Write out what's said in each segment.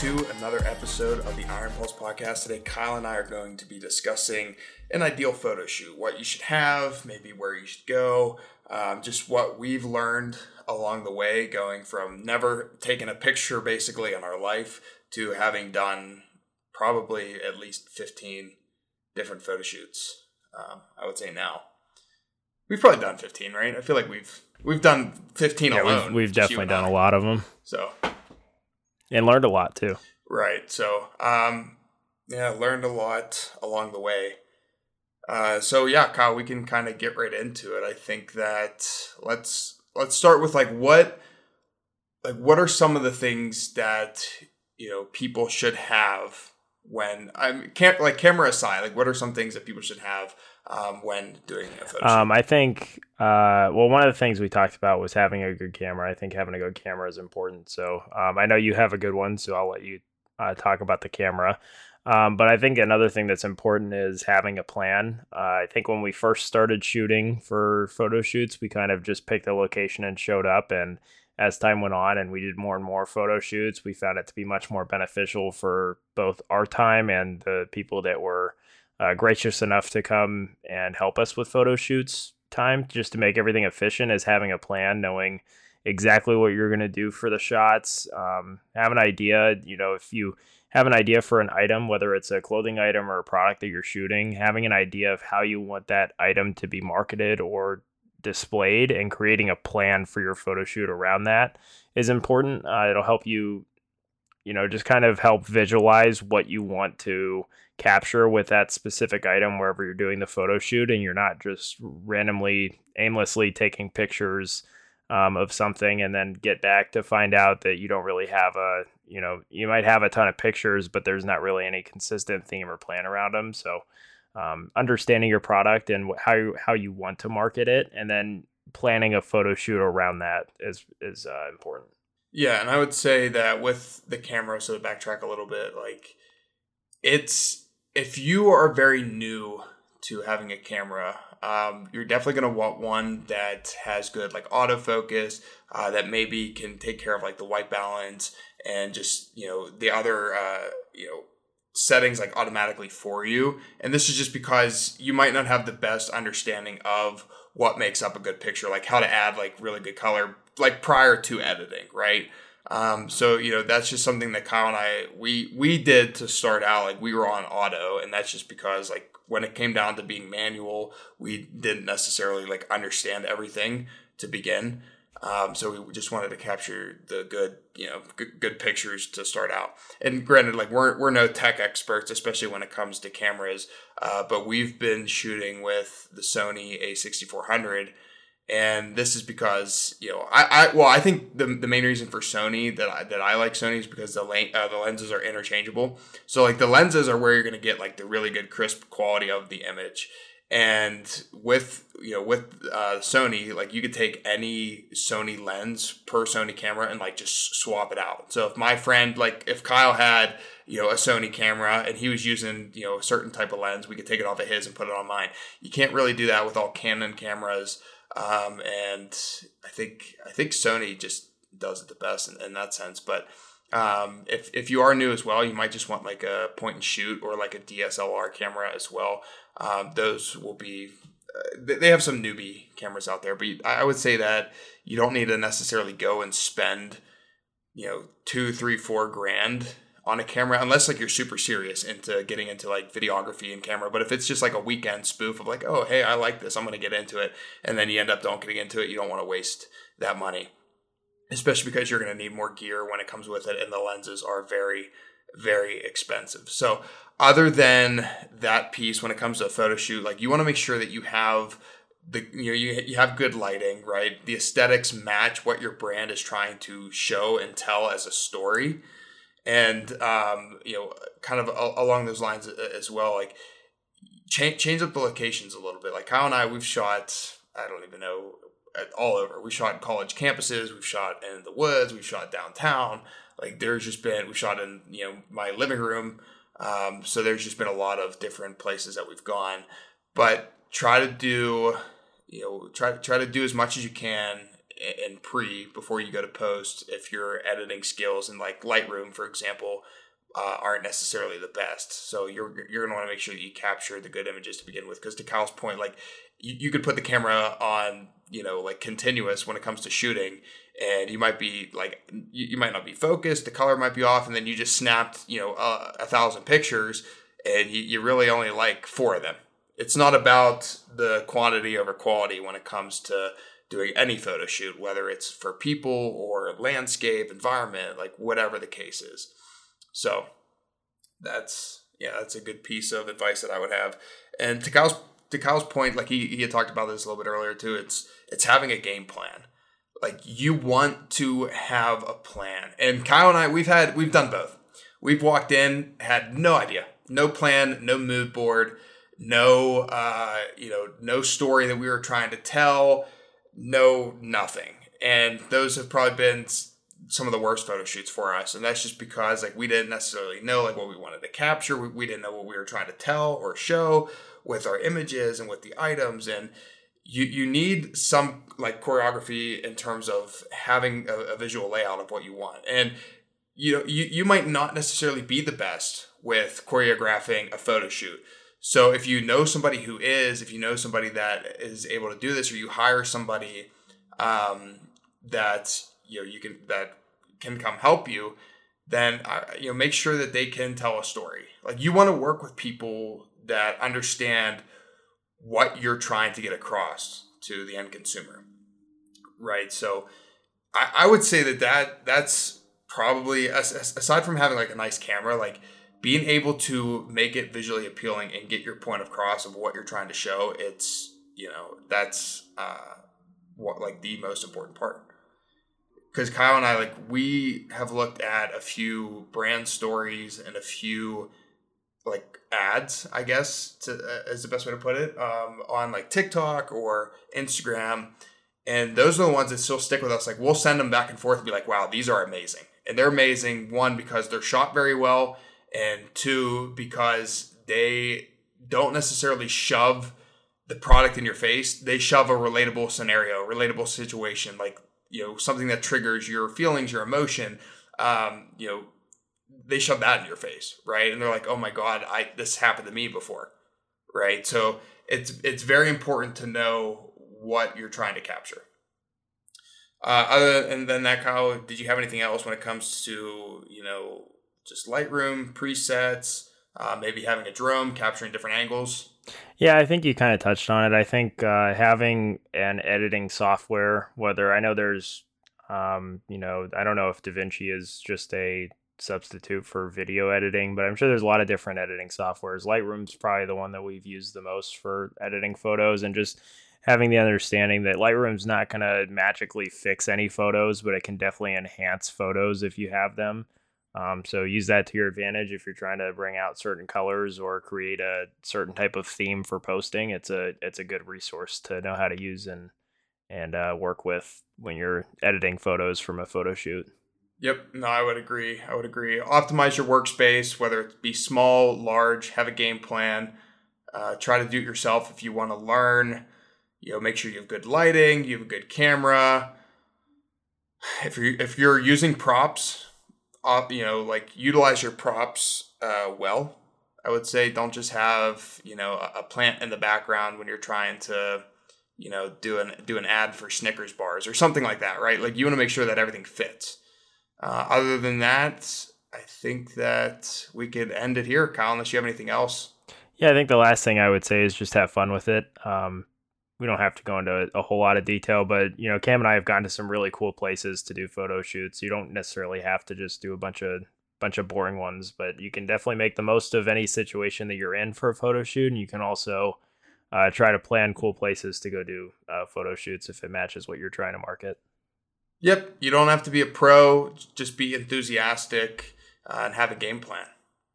to another episode of the Iron Pulse podcast. Today, Kyle and I are going to be discussing an ideal photo shoot, what you should have, maybe where you should go, um, just what we've learned along the way, going from never taking a picture basically in our life to having done probably at least 15 different photo shoots. Um, I would say now. We've probably done 15, right? I feel like we've we've done 15 Yeah, alone. we've, we've definitely done I. a lot of them So and learned a lot too. Right. So, um, yeah, learned a lot along the way. Uh, so yeah, Kyle, we can kind of get right into it. I think that let's let's start with like what like what are some of the things that you know people should have when I'm like camera aside, like what are some things that people should have um, when doing a photo shoot? Um, I think, uh, well, one of the things we talked about was having a good camera. I think having a good camera is important. So um, I know you have a good one, so I'll let you uh, talk about the camera. Um, but I think another thing that's important is having a plan. Uh, I think when we first started shooting for photo shoots, we kind of just picked a location and showed up. And as time went on and we did more and more photo shoots, we found it to be much more beneficial for both our time and the people that were uh, gracious enough to come and help us with photo shoots time just to make everything efficient is having a plan knowing exactly what you're going to do for the shots um, have an idea you know if you have an idea for an item whether it's a clothing item or a product that you're shooting having an idea of how you want that item to be marketed or displayed and creating a plan for your photo shoot around that is important. Uh, it'll help you you know just kind of help visualize what you want to capture with that specific item wherever you're doing the photo shoot and you're not just randomly aimlessly taking pictures um, of something and then get back to find out that you don't really have a you know you might have a ton of pictures but there's not really any consistent theme or plan around them so um, understanding your product and how you, how you want to market it and then planning a photo shoot around that is is uh, important. Yeah, and I would say that with the camera, so to backtrack a little bit, like it's if you are very new to having a camera, um, you're definitely gonna want one that has good like autofocus, uh, that maybe can take care of like the white balance and just you know the other uh, you know settings like automatically for you. And this is just because you might not have the best understanding of what makes up a good picture, like how to add like really good color, like prior to editing, right? Um, so you know that's just something that Kyle and I we we did to start out. Like we were on auto, and that's just because like when it came down to being manual, we didn't necessarily like understand everything to begin. Um, so we just wanted to capture the good, you know, good, good pictures to start out. And granted, like we're we're no tech experts, especially when it comes to cameras. Uh, but we've been shooting with the Sony A6400, and this is because you know I, I well I think the, the main reason for Sony that I, that I like Sony is because the uh, the lenses are interchangeable. So like the lenses are where you're gonna get like the really good crisp quality of the image. And with you know with uh, Sony, like you could take any Sony lens per Sony camera and like just swap it out. So if my friend like if Kyle had you know a Sony camera and he was using you know a certain type of lens, we could take it off of his and put it on mine. You can't really do that with all Canon cameras. Um, and I think I think Sony just does it the best in, in that sense. But um, if if you are new as well, you might just want like a point and shoot or like a DSLR camera as well. Um, those will be uh, they have some newbie cameras out there, but I I would say that you don't need to necessarily go and spend you know two, three, four grand on a camera unless like you're super serious into getting into like videography and camera. But if it's just like a weekend spoof of like, oh hey, I like this, I'm gonna get into it, and then you end up don't getting into it, you don't want to waste that money, especially because you're gonna need more gear when it comes with it, and the lenses are very, very expensive. So other than that piece, when it comes to a photo shoot, like you want to make sure that you have the you know you, you have good lighting right? The aesthetics match what your brand is trying to show and tell as a story. And um, you know kind of a- along those lines as well like change change up the locations a little bit. Like kyle and i we've shot i don't even know all over. We shot in college campuses we've shot in the woods we've shot downtown. Like there's just been we shot in you know my living room. Um, so there's just been a lot of different places that we've gone. But try to do you know try try to do as much as you can in pre before you go to post if your editing skills in like Lightroom, for example, uh, aren't necessarily the best. So you're you're gonna want to make sure that you capture the good images to begin with. Because to Kyle's point, like you, you could put the camera on you know like continuous when it comes to shooting, and you might be like you, you might not be focused, the color might be off, and then you just snapped you know a, a thousand pictures, and you, you really only like four of them. It's not about the quantity over quality when it comes to doing any photo shoot, whether it's for people or landscape, environment, like whatever the case is. So that's yeah, that's a good piece of advice that I would have. And to Kyle's to Kyle's point, like he, he had talked about this a little bit earlier too, it's it's having a game plan. Like you want to have a plan. And Kyle and I we've had we've done both. We've walked in, had no idea, no plan, no mood board, no uh, you know, no story that we were trying to tell, no nothing. And those have probably been some of the worst photo shoots for us. And that's just because like we didn't necessarily know like what we wanted to capture. We, we didn't know what we were trying to tell or show with our images and with the items. And you you need some like choreography in terms of having a, a visual layout of what you want. And you know you, you might not necessarily be the best with choreographing a photo shoot. So if you know somebody who is if you know somebody that is able to do this or you hire somebody um, that you know you can that can come help you, then uh, you know make sure that they can tell a story. Like you want to work with people that understand what you're trying to get across to the end consumer, right? So I, I would say that that that's probably aside from having like a nice camera, like being able to make it visually appealing and get your point across of what you're trying to show. It's you know that's uh, what like the most important part because Kyle and I like we have looked at a few brand stories and a few like ads, I guess, to uh, is the best way to put it, um, on like TikTok or Instagram, and those are the ones that still stick with us. Like we'll send them back and forth and be like, "Wow, these are amazing," and they're amazing. One because they're shot very well, and two because they don't necessarily shove the product in your face. They shove a relatable scenario, relatable situation, like you know something that triggers your feelings your emotion um, you know they shove that in your face right? And they're like oh my god i this happened to me before right? So it's it's very important to know what you're trying to capture. Uh, other and then that Kyle, did you have anything else when it comes to you know just Lightroom presets, uh, maybe having a drone capturing different angles? Yeah, I think you kind of touched on it. I think uh, having an editing software, whether I know there's, um, you know, I don't know if DaVinci is just a substitute for video editing, but I'm sure there's a lot of different editing softwares. Lightroom's probably the one that we've used the most for editing photos and just having the understanding that Lightroom's not going to magically fix any photos, but it can definitely enhance photos if you have them. Um, so use that to your advantage if you're trying to bring out certain colors or create a certain type of theme for posting. It's a it's a good resource to know how to use and and uh, work with when you're editing photos from a photo shoot. Yep, no, I would agree. I would agree. Optimize your workspace, whether it be small, large, have a game plan. Uh, try to do it yourself if you want to learn. You know, make sure you have good lighting, you have a good camera. If you're if you're using props, you know, like utilize your props uh, well. I would say don't just have you know a plant in the background when you're trying to you know do an do an ad for Snickers bars or something like that, right? Like you want to make sure that everything fits. Uh, other than that, I think that we could end it here, Kyle. Unless you have anything else. Yeah, I think the last thing I would say is just have fun with it. Um, we don't have to go into a whole lot of detail, but you know, Cam and I have gone to some really cool places to do photo shoots. You don't necessarily have to just do a bunch of bunch of boring ones, but you can definitely make the most of any situation that you're in for a photo shoot, and you can also uh, try to plan cool places to go do uh, photo shoots if it matches what you're trying to market. Yep, you don't have to be a pro; just be enthusiastic uh, and have a game plan.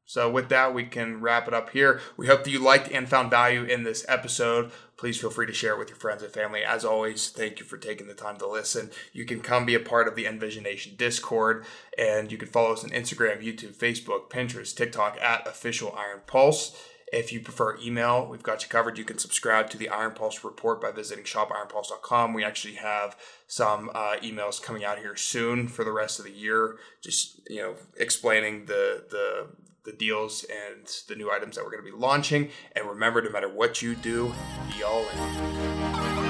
So, with that, we can wrap it up here. We hope that you liked and found value in this episode. Please feel free to share it with your friends and family. As always, thank you for taking the time to listen. You can come be a part of the Envision Nation Discord, and you can follow us on Instagram, YouTube, Facebook, Pinterest, TikTok at Official Iron Pulse. If you prefer email, we've got you covered. You can subscribe to the Iron Pulse report by visiting shopironpulse.com. We actually have some uh, emails coming out here soon for the rest of the year, just you know, explaining the the the deals and the new items that we're going to be launching. And remember, no matter what you do, be all in.